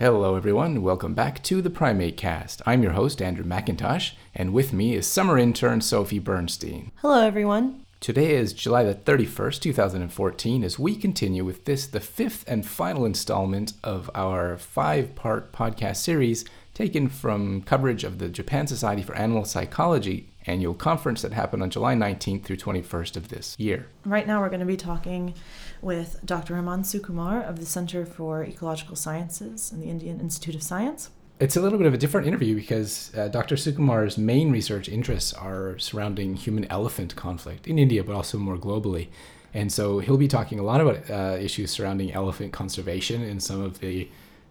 Hello, everyone. Welcome back to the Primate Cast. I'm your host, Andrew McIntosh, and with me is summer intern Sophie Bernstein. Hello, everyone. Today is July the 31st, 2014, as we continue with this, the fifth and final installment of our five part podcast series taken from coverage of the Japan Society for Animal Psychology annual conference that happened on July 19th through 21st of this year. Right now, we're going to be talking with Dr. Raman Sukumar of the Center for Ecological Sciences and the Indian Institute of Science. It's a little bit of a different interview because uh, Dr. Sukumar's main research interests are surrounding human elephant conflict in India, but also more globally. And so he'll be talking a lot about uh, issues surrounding elephant conservation and some of the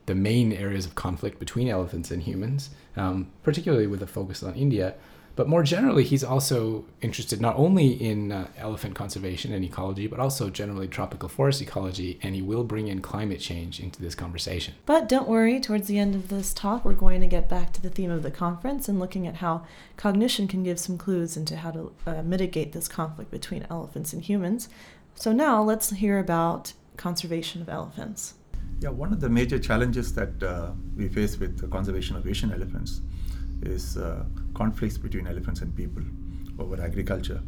the main areas of conflict between elephants and humans, um, particularly with a focus on India. But more generally, he's also interested not only in uh, elephant conservation and ecology, but also generally tropical forest ecology, and he will bring in climate change into this conversation. But don't worry, towards the end of this talk, we're going to get back to the theme of the conference and looking at how cognition can give some clues into how to uh, mitigate this conflict between elephants and humans. So now let's hear about conservation of elephants. Yeah, one of the major challenges that uh, we face with the conservation of Asian elephants is uh, conflicts between elephants and people over agriculture.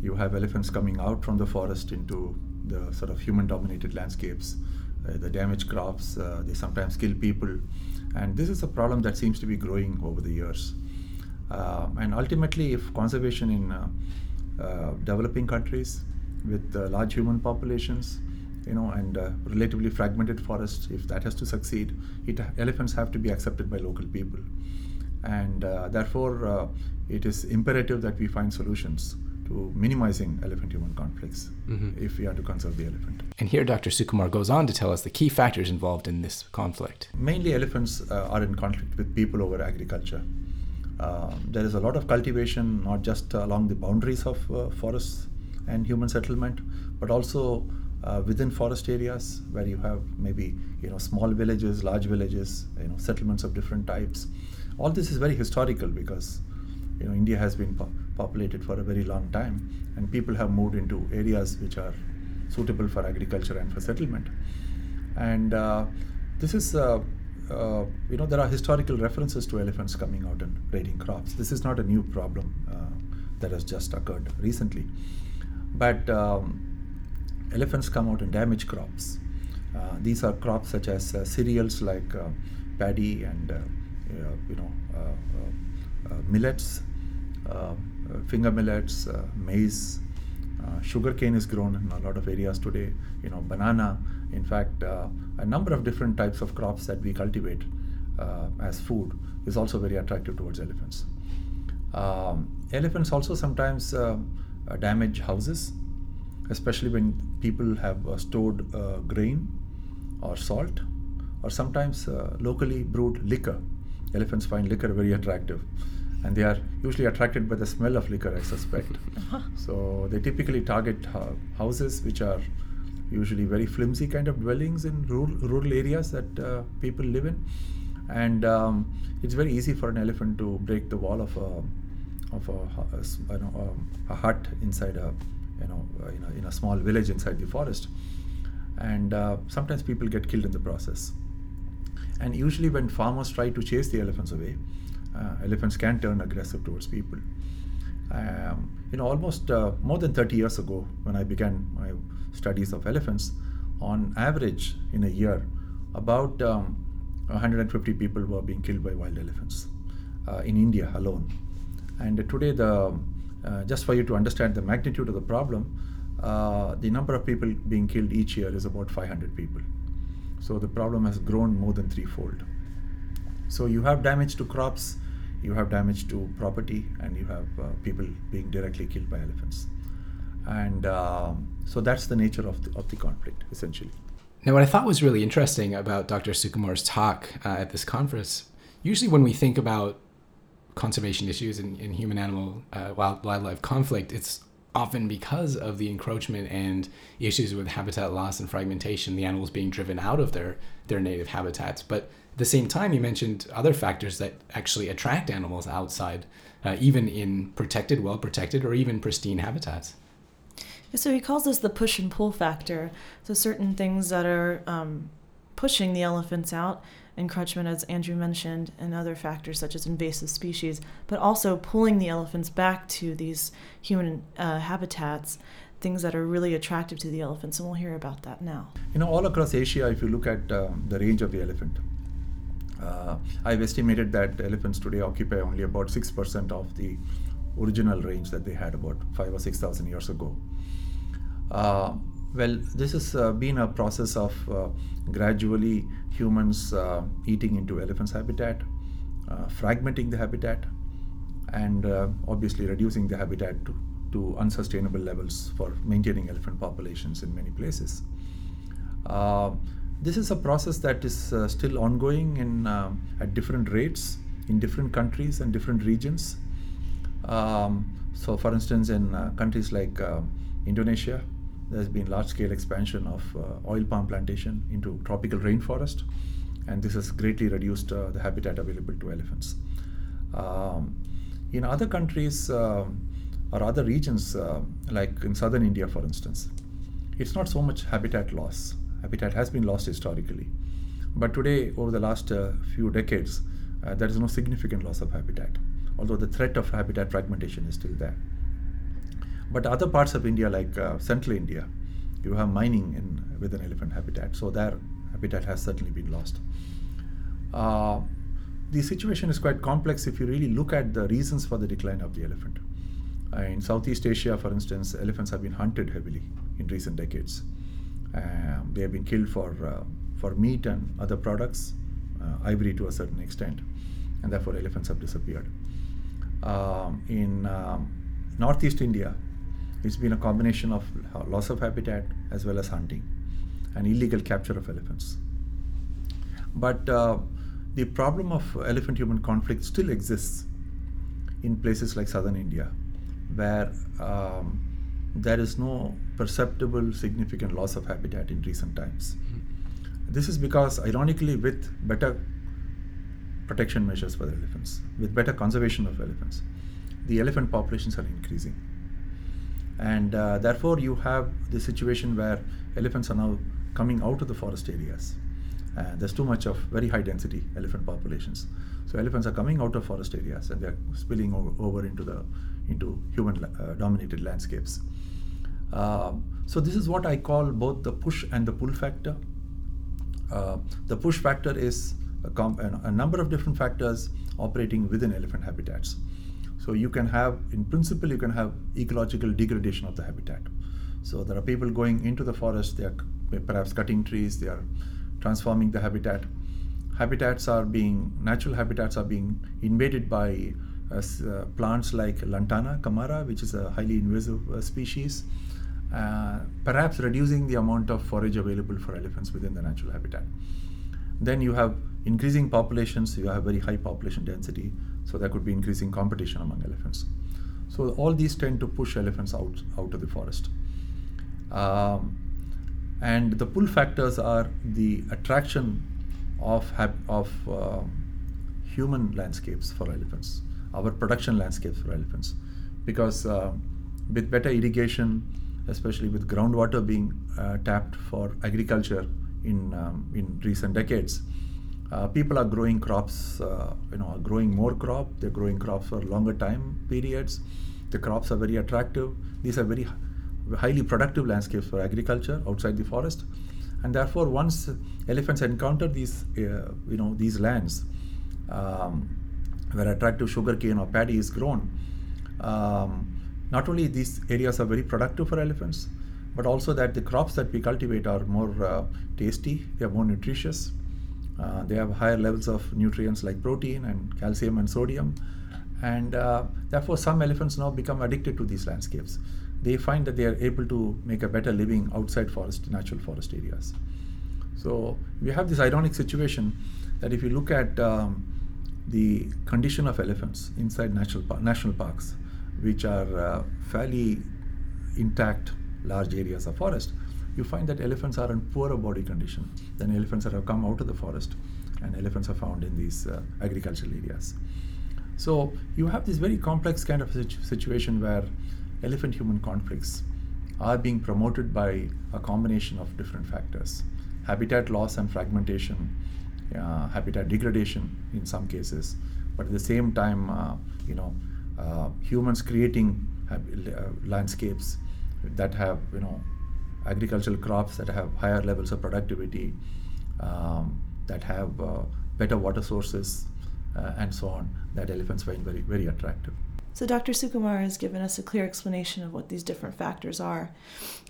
You have elephants coming out from the forest into the sort of human dominated landscapes, uh, the damaged crops, uh, they sometimes kill people. And this is a problem that seems to be growing over the years. Uh, and ultimately, if conservation in uh, uh, developing countries with large human populations, you know, and relatively fragmented forests, if that has to succeed, it, elephants have to be accepted by local people and uh, therefore uh, it is imperative that we find solutions to minimizing elephant human conflicts mm-hmm. if we are to conserve the elephant. And here Dr. Sukumar goes on to tell us the key factors involved in this conflict. Mainly, elephants uh, are in conflict with people over agriculture. Uh, there is a lot of cultivation, not just along the boundaries of uh, forests and human settlement, but also uh, within forest areas where you have maybe you know small villages, large villages, you know settlements of different types all this is very historical because you know India has been po- populated for a very long time, and people have moved into areas which are suitable for agriculture and for settlement. And uh, this is, uh, uh, you know, there are historical references to elephants coming out and raiding crops. This is not a new problem uh, that has just occurred recently, but um, elephants come out and damage crops. Uh, these are crops such as uh, cereals like paddy and uh, you know, uh, uh, millets, finger millets, maize, sugar cane is grown in a lot of areas today. You know, banana. In fact, a number of different types of crops that we cultivate as food is also very attractive towards elephants. Um, elephants also sometimes damage houses, especially when people have stored grain or salt, or sometimes uh, locally brewed liquor. Elephants find liquor very attractive and they are usually attracted by the smell of liquor i suspect. So they typically target uh, houses which are usually very flimsy kind of dwellings in rural, rural areas that uh, people live in. And um, it's very easy for an elephant to break the wall of a of a, a, you know, a, a hut inside a you know uh, in, a, in a small village inside the forest and uh, sometimes people get killed in the process and usually, when farmers try to chase the elephants away, uh, elephants can turn aggressive towards people. Um, you know, almost uh, more than 30 years ago, when I began my studies of elephants, on average in a year, about um, 150 people were being killed by wild elephants uh, in India alone. And today, the uh, just for you to understand the magnitude of the problem, uh, the number of people being killed each year is about 500 people. So the problem has grown more than threefold. So you have damage to crops, you have damage to property, and you have uh, people being directly killed by elephants. And uh, so that's the nature of the, of the conflict, essentially. Now, what I thought was really interesting about Dr. Sukumar's talk uh, at this conference, usually when we think about conservation issues in, in human animal uh, wild, wildlife conflict, it's often because of the encroachment and issues with habitat loss and fragmentation, the animals being driven out of their, their native habitats. But at the same time, you mentioned other factors that actually attract animals outside, uh, even in protected, well protected, or even pristine habitats. So he calls this the push and pull factor. So certain things that are um, pushing the elephants out encroachment, as Andrew mentioned, and other factors such as invasive species, but also pulling the elephants back to these human uh, habitats, things that are really attractive to the elephants. And we'll hear about that now. You know, all across Asia, if you look at um, the range of the elephant, uh, I've estimated that elephants today occupy only about 6% of the original range that they had about five or 6,000 years ago. Uh, well, this has uh, been a process of uh, gradually humans uh, eating into elephants' habitat, uh, fragmenting the habitat, and obviously reducing the habitat to, to unsustainable levels for maintaining elephant populations in many places this is a process that is uh, still ongoing in, uh, at different rates in different countries and different regions. Um, so, for instance, in uh, countries like uh, Indonesia, there's been large-scale expansion of uh, oil palm plantation into tropical rainforest, and this has greatly reduced uh, the habitat available to elephants. Um, in other countries or other regions, like in southern India, for instance, it's not so much habitat loss habitat has been lost historically. But today, over the last uh, few decades, uh, there is no significant loss of habitat, although the threat of habitat fragmentation is still there. But other parts of India, like uh, central India, you have mining in, within elephant habitat, so their habitat has certainly been lost. Uh, the situation is quite complex if you really look at the reasons for the decline of the elephant. Uh, in Southeast Asia, for instance, elephants have been hunted heavily in recent decades. Um, they have been killed for uh, for meat and other products, uh, ivory to a certain extent, and therefore elephants have disappeared. Um, in um, northeast India, it's been a combination of loss of habitat as well as hunting and illegal capture of elephants. But uh, the problem of elephant human conflict still exists in places like southern India, where um, there is no perceptible significant loss of habitat in recent times. Mm-hmm. This is because, ironically, with better protection measures for the elephants, with better conservation of elephants, the elephant populations are increasing. And uh, therefore, you have the situation where elephants are now coming out of the forest areas. Uh, there's too much of very high density elephant populations. So elephants are coming out of forest areas and they're spilling over, over into the into human uh, dominated landscapes. Um, so this is what I call both the push and the pull factor. Uh, the push factor is a, a, number of different factors operating within elephant habitats. So you can have, in principle, you can have ecological degradation of the habitat. So there are people going into the forest, they are perhaps cutting trees, they are transforming the habitat. Habitats are being, natural habitats are being invaded by uh, uh, plants like Lantana camara, which is a highly invasive uh, species, uh, perhaps reducing the amount of forage available for elephants within the natural habitat. Then you have increasing populations, you have very high population density, so there could be increasing competition among elephants. So all these tend to push elephants out, out of the forest. Um, and the pull factors are the attraction of, of uh, human landscapes for elephants, our production landscapes for elephants. Because uh, with better irrigation, especially with groundwater being uh, tapped for agriculture in um, in recent decades. Uh, people are growing crops, uh, you know, are growing more crop. They're growing crops for longer time periods. The crops are very attractive. These are very highly productive landscapes for agriculture outside the forest, and therefore, once elephants encounter these, uh, you know, these lands um, where attractive sugarcane or paddy is grown, um, not only these areas are very productive for elephants, but also that the crops that we cultivate are more uh, tasty, they are more nutritious, uh, they have higher levels of nutrients like protein and calcium and sodium, and uh, therefore some elephants now become addicted to these landscapes. They find that they are able to make a better living outside forest, natural forest areas. So we have this ironic situation that if you look at um, the condition of elephants inside natural, par- national parks, which are uh, fairly intact large areas of forest, you find that elephants are in poorer body condition than elephants that have come out of the forest and elephants are found in these uh, agricultural areas. So you have this very complex kind of situ- situation where elephant human conflicts are being promoted by a combination of different factors habitat loss and fragmentation, uh, habitat degradation in some cases, but at the same time, uh, you know, uh, humans creating uh, landscapes that have you know agricultural crops that have higher levels of productivity, um, that have uh, better water sources, uh, and so on, that elephants find very, very attractive. So, Dr. Sukumar has given us a clear explanation of what these different factors are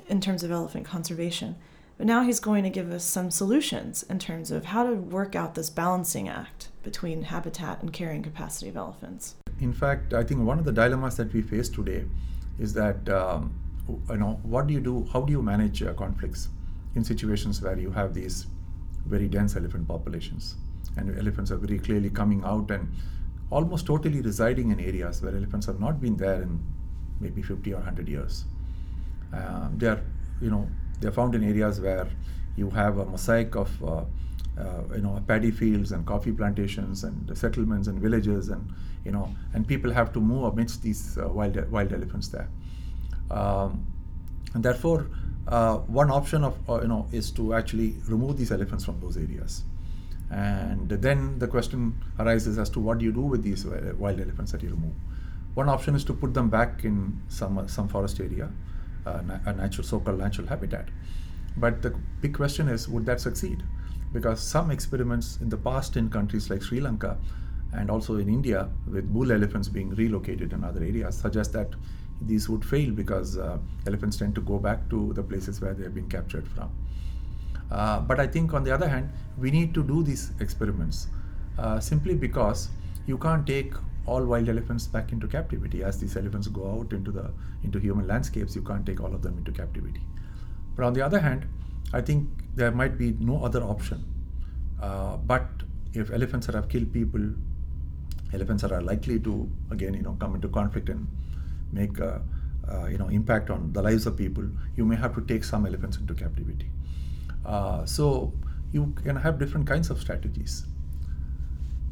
in terms of elephant conservation. But now he's going to give us some solutions in terms of how to work out this balancing act between habitat and carrying capacity of elephants. In fact, I think one of the dilemmas that we face today is that um, you know what do you do how do you manage uh, conflicts in situations where you have these very dense elephant populations? And elephants are very clearly coming out and almost totally residing in areas where elephants have not been there in maybe 50 or 100 years. Um, they are you know they're found in areas where you have a mosaic of uh, uh, you know paddy fields and coffee plantations and settlements and villages and you know and people have to move amidst these uh, wild wild elephants there um, and therefore, uh, one option of uh, you know is to actually remove these elephants from those areas. And then the question arises as to what do you do with these wild elephants that you remove. One option is to put them back in some some forest area, uh, a natural so-called natural habitat. But the big question is, would that succeed? Because some experiments in the past in countries like Sri Lanka and also in India, with bull elephants being relocated in other areas, suggest that these would fail because uh, elephants tend to go back to the places where they have been captured from. Uh, but I think, on the other hand, we need to do these experiments uh, simply because you can't take all wild elephants back into captivity. As these elephants go out into the into human landscapes, you can't take all of them into captivity. But on the other hand, I think there might be no other option. Uh, but if elephants that have killed people, elephants that are likely to again, you know, come into conflict and make a, uh, you know impact on the lives of people, you may have to take some elephants into captivity. Uh, so you can have different kinds of strategies.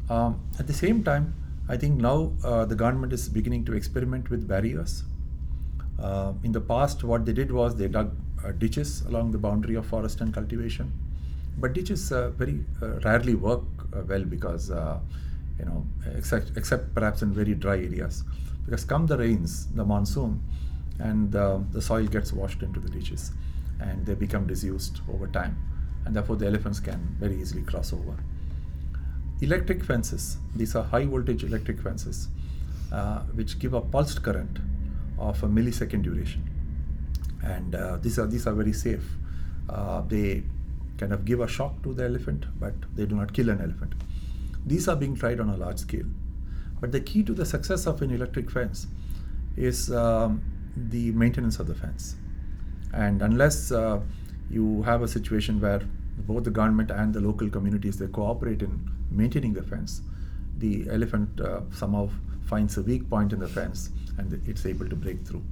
Um, at the same time, I think now uh, the government is beginning to experiment with barriers. Uh, in the past, what they did was they dug uh, ditches along the boundary of forest and cultivation, but ditches uh, very rarely work well because you know except, except perhaps in very dry areas because come the rains, the monsoon, and uh, the soil gets washed into the ditches and they become disused over time. And therefore, the elephants can very easily cross over. Electric fences, these are high voltage electric fences, uh, which give a pulsed current of a millisecond duration. And uh, these, are, these are very safe. Uh, they kind of give a shock to the elephant, but they do not kill an elephant. These are being tried on a large scale. But the key to the success of an electric fence is um, the maintenance of the fence. And unless uh, you have a situation where both the government and the local communities they cooperate in maintaining the fence, the elephant uh, somehow finds a weak point in the fence and it's able to break through.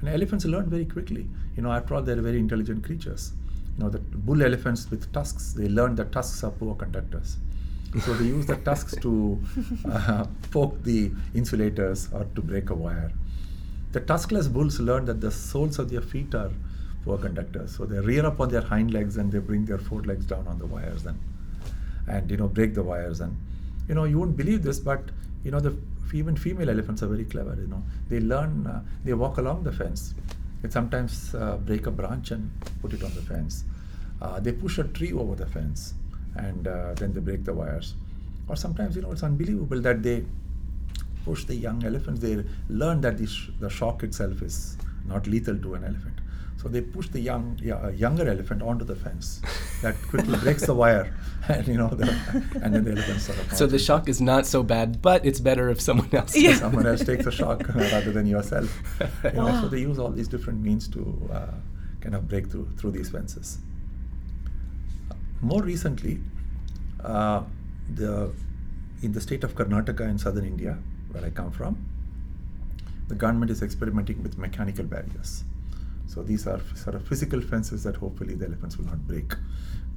And elephants learn very quickly. You know, after all, they're very intelligent creatures. You know, the bull elephants with tusks, they learn that tusks are poor conductors. So they use the tusks to uh, poke the insulators or to break a wire. The tuskless bulls learn that the soles of their feet are poor conductors. So they rear up on their hind legs and they bring their forelegs down on the wires and and you know break the wires and you know you won't believe this, but you know the even female elephants are very clever. You know they learn uh, they walk along the fence. They sometimes uh, break a branch and put it on the fence. Uh, they push a tree over the fence and uh, then they break the wires. Or sometimes, you know, it's unbelievable that they push the young elephants. They learn that the, sh- the shock itself is not lethal to an elephant. So they push the young, yeah, younger elephant onto the fence. That quickly breaks the wire, and you know, the, and then the elephant sort of. So the shock is not so bad, but it's better if someone else. Yeah. someone else takes the shock rather than yourself. You know, so they use all these different means to uh, kind of break through through these fences. More recently, uh, the, in the state of Karnataka in southern India, where I come from, the government is experimenting with mechanical barriers. So these are sort of physical fences that hopefully the elephants will not break.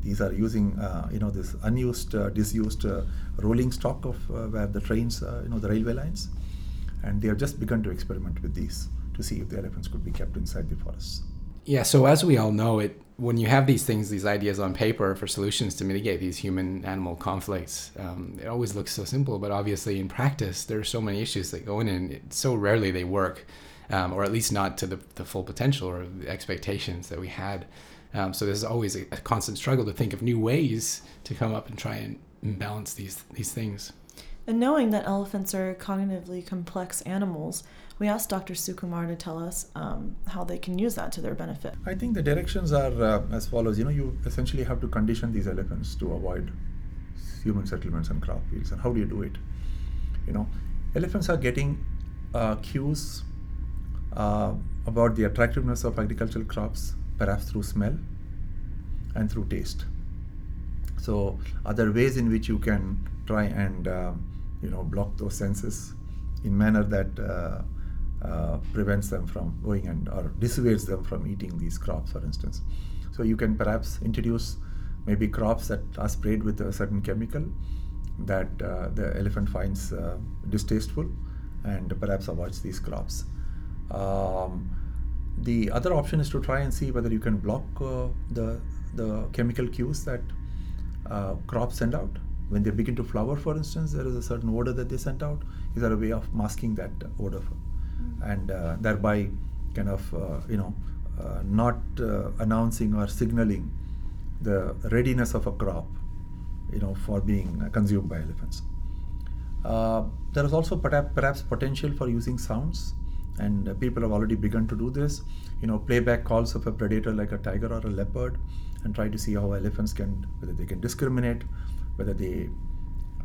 These are using, uh, you know, this unused, uh, disused uh, rolling stock of uh, where the trains, uh, you know, the railway lines, and they have just begun to experiment with these to see if the elephants could be kept inside the forests. Yeah. So as we all know, it when you have these things, these ideas on paper for solutions to mitigate these human animal conflicts, um, it always looks so simple, but obviously in practice, there are so many issues that go in, and it, so rarely they work, um, or at least not to the, the full potential or the expectations that we had. Um, so there's always a, a, constant struggle to think of new ways to come up and try and balance these these things. And knowing that elephants are cognitively complex animals, we asked Dr. Sukumar to tell us um, how they can use that to their benefit. I think the directions are uh, as follows. You know, you essentially have to condition these elephants to avoid human settlements and crop fields. And how do you do it? You know, elephants are getting uh, cues uh, about the attractiveness of agricultural crops, perhaps through smell and through taste. So, other ways in which you can try and uh, you know block those senses in manner that uh, prevents them from going and or dissuades them from eating these crops, for instance. So you can perhaps introduce maybe crops that are sprayed with a certain chemical that uh, the elephant finds uh, distasteful and perhaps avoids these crops. Um, the other option is to try and see whether you can block uh, the the chemical cues that uh, crops send out. When they begin to flower, for instance, there is a certain odor that they send out. Is there a way of masking that odor? And uh, thereby kind of uh, you know uh, not announcing or signaling the readiness of a crop you know for being consumed by elephants. there is also perhaps potential for using sounds and people have already begun to do this you know playback calls of a predator like a tiger or a leopard and try to see how elephants can whether they can discriminate whether they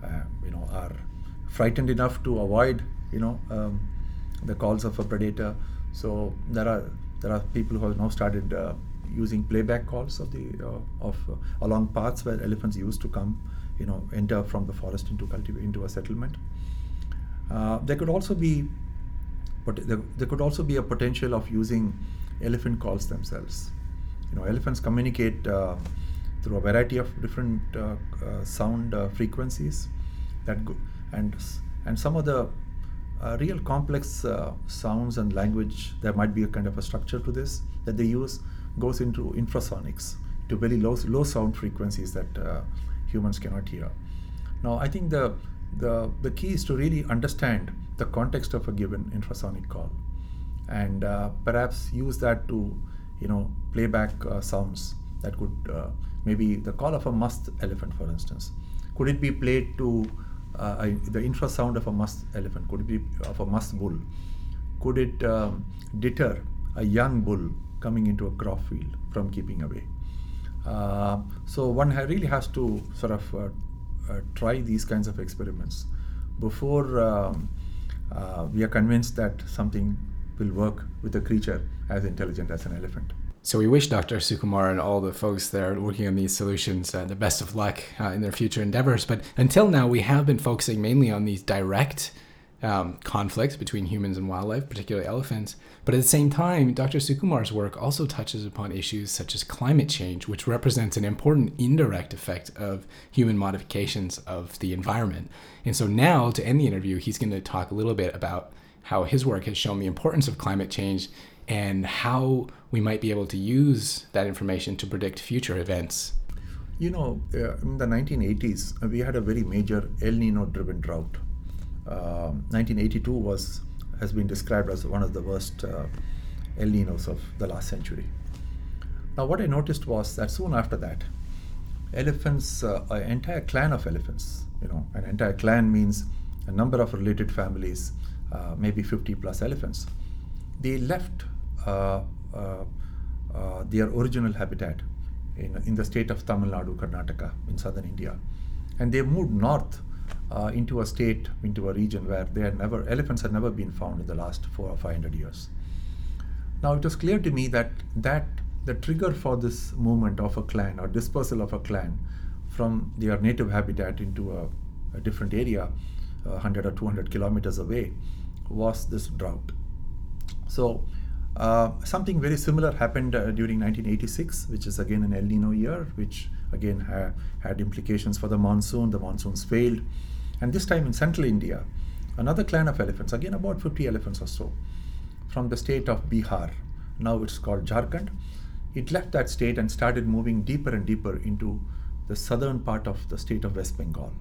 uh, you know are frightened enough to avoid you know um, the calls of a predator. So there are there are people who have now started uh, using playback calls of the uh, of uh, along paths where elephants used to come, you know, enter from the forest into cultivate into a settlement. Uh, there could also be, but there, there could also be a potential of using elephant calls themselves. You know, elephants communicate uh, through a variety of different uh, sound frequencies that go, and and some of the real complex uh, sounds and language, there might be a kind of a structure to this that they use, goes into infrasonics, to very low, low sound frequencies that uh, humans cannot hear. Now, I think the, the, the key is to really understand the context of a given infrasonic call and uh, perhaps use that to you know play back uh, sounds that could uh, maybe the call of a musth elephant for instance could it be played to uh, the infrasound of a musth elephant? Could it be of a musth bull? Could it um, deter a young bull coming into a crop field from keeping away? Uh, so one ha- really has to sort of uh, uh, try these kinds of experiments before um, uh, we are convinced that something will work with a creature as intelligent as an elephant. So we wish Dr. Sukumar and all the folks that are working on these solutions uh, the best of luck uh, in their future endeavors. But until now, we have been focusing mainly on these direct um, conflicts between humans and wildlife, particularly elephants. But at the same time, Dr. Sukumar's work also touches upon issues such as climate change, which represents an important indirect effect of human modifications of the environment. And so now, to end the interview, he's going to talk a little bit about how his work has shown the importance of climate change and how we might be able to use that information to predict future events. You know, uh, in the 1980s, uh, we had a very major El Nino driven drought. Uh, 1982 was has been described as one of the worst uh, El Ninos of the last century. Now, what I noticed was that soon after that, elephants, uh, an entire clan of elephants, you know, an entire clan means a number of related families, uh, maybe 50 plus elephants, they left Uh, uh, uh, their original habitat in, in the state of Tamil Nadu, Karnataka, in southern India. And they moved north uh, into a state, into a region where they had never, elephants had never been found in the last four or five hundred years. Now it was clear to me that that the trigger for this movement of a clan or dispersal of a clan from their native habitat into a, a different area, 100 or 200 kilometers away, was this drought. So uh, something very similar happened uh, during 1986, which is again an El Nino year, which again ha- had implications for the monsoon. The monsoons failed. And this time in central India, another clan of elephants, again about 50 elephants or so, from the state of Bihar, now it's called Jharkhand, it left that state and started moving deeper and deeper into the southern part of the state of West Bengal.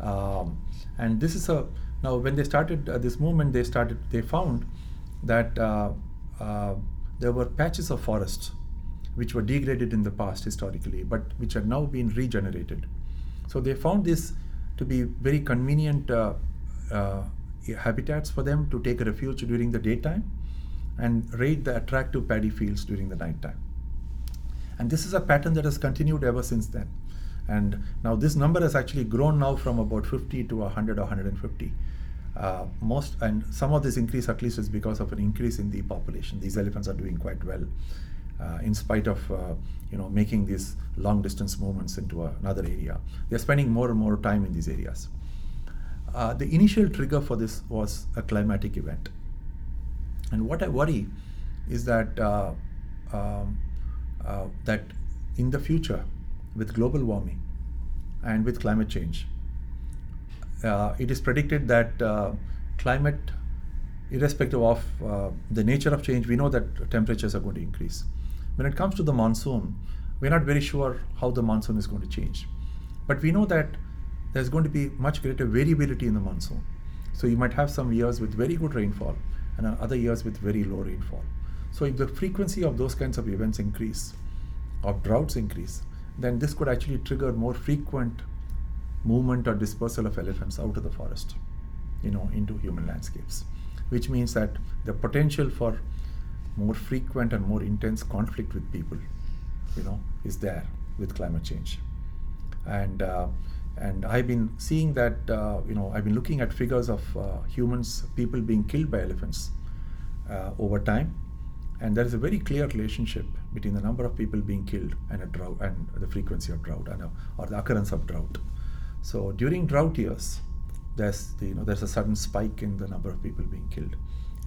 Um, and this is a now when they started uh, this movement, they started they found that uh, there were patches of forests which were degraded in the past historically, but which had now been regenerated. So they found this to be very convenient uh, uh, habitats for them to take refuge during the daytime and raid the attractive paddy fields during the nighttime. And this is a pattern that has continued ever since then. And now this number has actually grown now from about 50 to 100 or 150. Uh, most and some of this increase at least is because of an increase in the population. These elephants are doing quite well, uh, in spite of uh, you know making these long distance movements into another area. They're spending more and more time in these areas. Uh, the initial trigger for this was a climatic event. And what I worry is that uh, um, uh, that in the future, with global warming and with climate change, it is predicted that uh, climate, irrespective of uh, the nature of change, we know that temperatures are going to increase. When it comes to the monsoon, we're not very sure how the monsoon is going to change. But we know that there's going to be much greater variability in the monsoon. So you might have some years with very good rainfall and other years with very low rainfall. So if the frequency of those kinds of events increase, or droughts increase, then this could actually trigger more frequent movement or dispersal of elephants out of the forest, you know, into human landscapes, which means that the potential for more frequent and more intense conflict with people, you know, is there with climate change. And uh, and I've been seeing that, uh, you know, I've been looking at figures of uh, humans, people being killed by elephants uh, over time. And there is a very clear relationship between the number of people being killed and a drought and the frequency of drought and a, or the occurrence of drought. So during drought years, there's the, you know there's a sudden spike in the number of people being killed,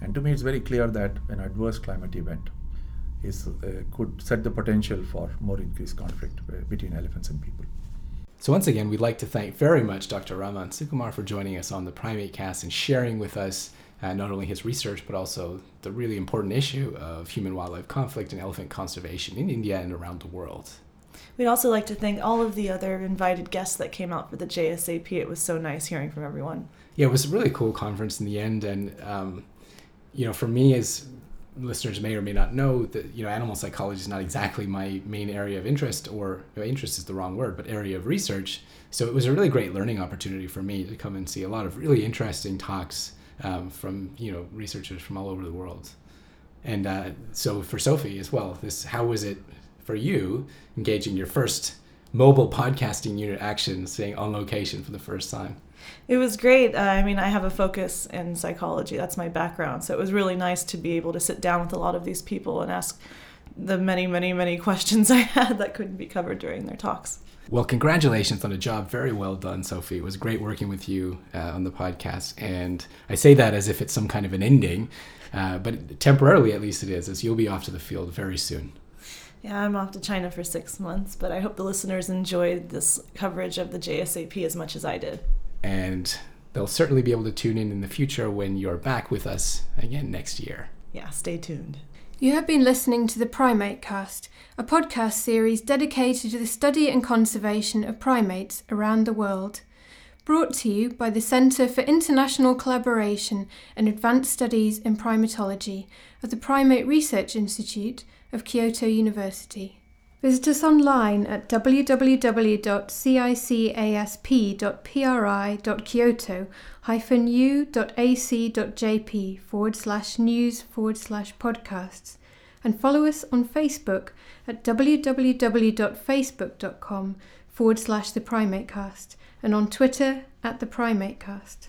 and to me it's very clear that an adverse climate event is uh, could set the potential for more increased conflict uh, between elephants and people. So once again, we'd like to thank very much Dr. Raman Sukumar for joining us on the Primate Cast and sharing with us uh, not only his research but also the really important issue of human-wildlife conflict and elephant conservation in India and around the world. We'd also like to thank all of the other invited guests that came out for the JSAP. It was so nice hearing from everyone. Yeah, it was a really cool conference in the end, and um, you know, for me as listeners may or may not know that you know animal psychology is not exactly my main area of interest or interest is the wrong word but area of research so it was a really great learning opportunity for me to come and see a lot of really interesting talks um, from you know researchers from all over the world and uh, so for sophie as well this how was it for you engaging your first mobile podcasting unit action, saying on location for the first time? It was great. Uh, I mean, I have a focus in psychology. That's my background. So it was really nice to be able to sit down with a lot of these people and ask the many, many, many questions I had that couldn't be covered during their talks. Well, congratulations on a job very well done, Sophie. It was great working with you uh, on the podcast. And I say that as if it's some kind of an ending, uh, but temporarily at least it is, as you'll be off to the field very soon. Yeah, I'm off to China for six months, but I hope the listeners enjoyed this coverage of the JSAP as much as I did. And they'll certainly be able to tune in in the future when you're back with us again next year. Yeah, stay tuned. You have been listening to the Primate Cast, a podcast series dedicated to the study and conservation of primates around the world. Brought to you by the Centre for International Collaboration and Advanced Studies in Primatology of the Primate Research Institute of Kyoto University. Visit us online at www.cicasp.pri.kyoto-u.ac.jp forward slash news forward slash podcasts and follow us on Facebook at www.facebook.com forward slash the primate cast and on Twitter at the primate cast.